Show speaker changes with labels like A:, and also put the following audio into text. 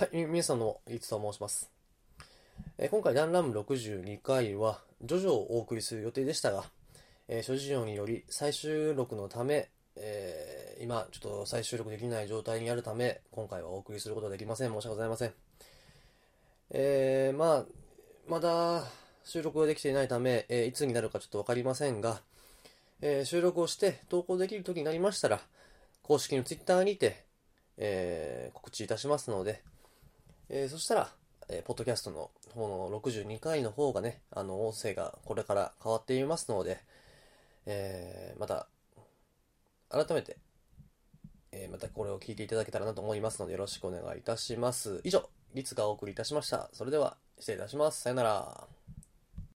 A: はい、皆さんのいつと申します。えー、今回、ランラム62回は、ジョジョをお送りする予定でしたが、えー、諸事情により再収録のため、えー、今、ちょっと再収録できない状態にあるため、今回はお送りすることができません。申し訳ございません。えー、まあ、まだ収録ができていないため、えー、いつになるかちょっとわかりませんが、えー、収録をして投稿できる時になりましたら、公式の Twitter にて、えー、告知いたしますので、えー、そしたら、えー、ポッドキャストの方の62回の方がね、あの、音声がこれから変わっていますので、えー、また、改めて、えー、またこれを聞いていただけたらなと思いますので、よろしくお願いいたします。以上、リツがお送りいたしました。それでは、失礼いたします。さよなら。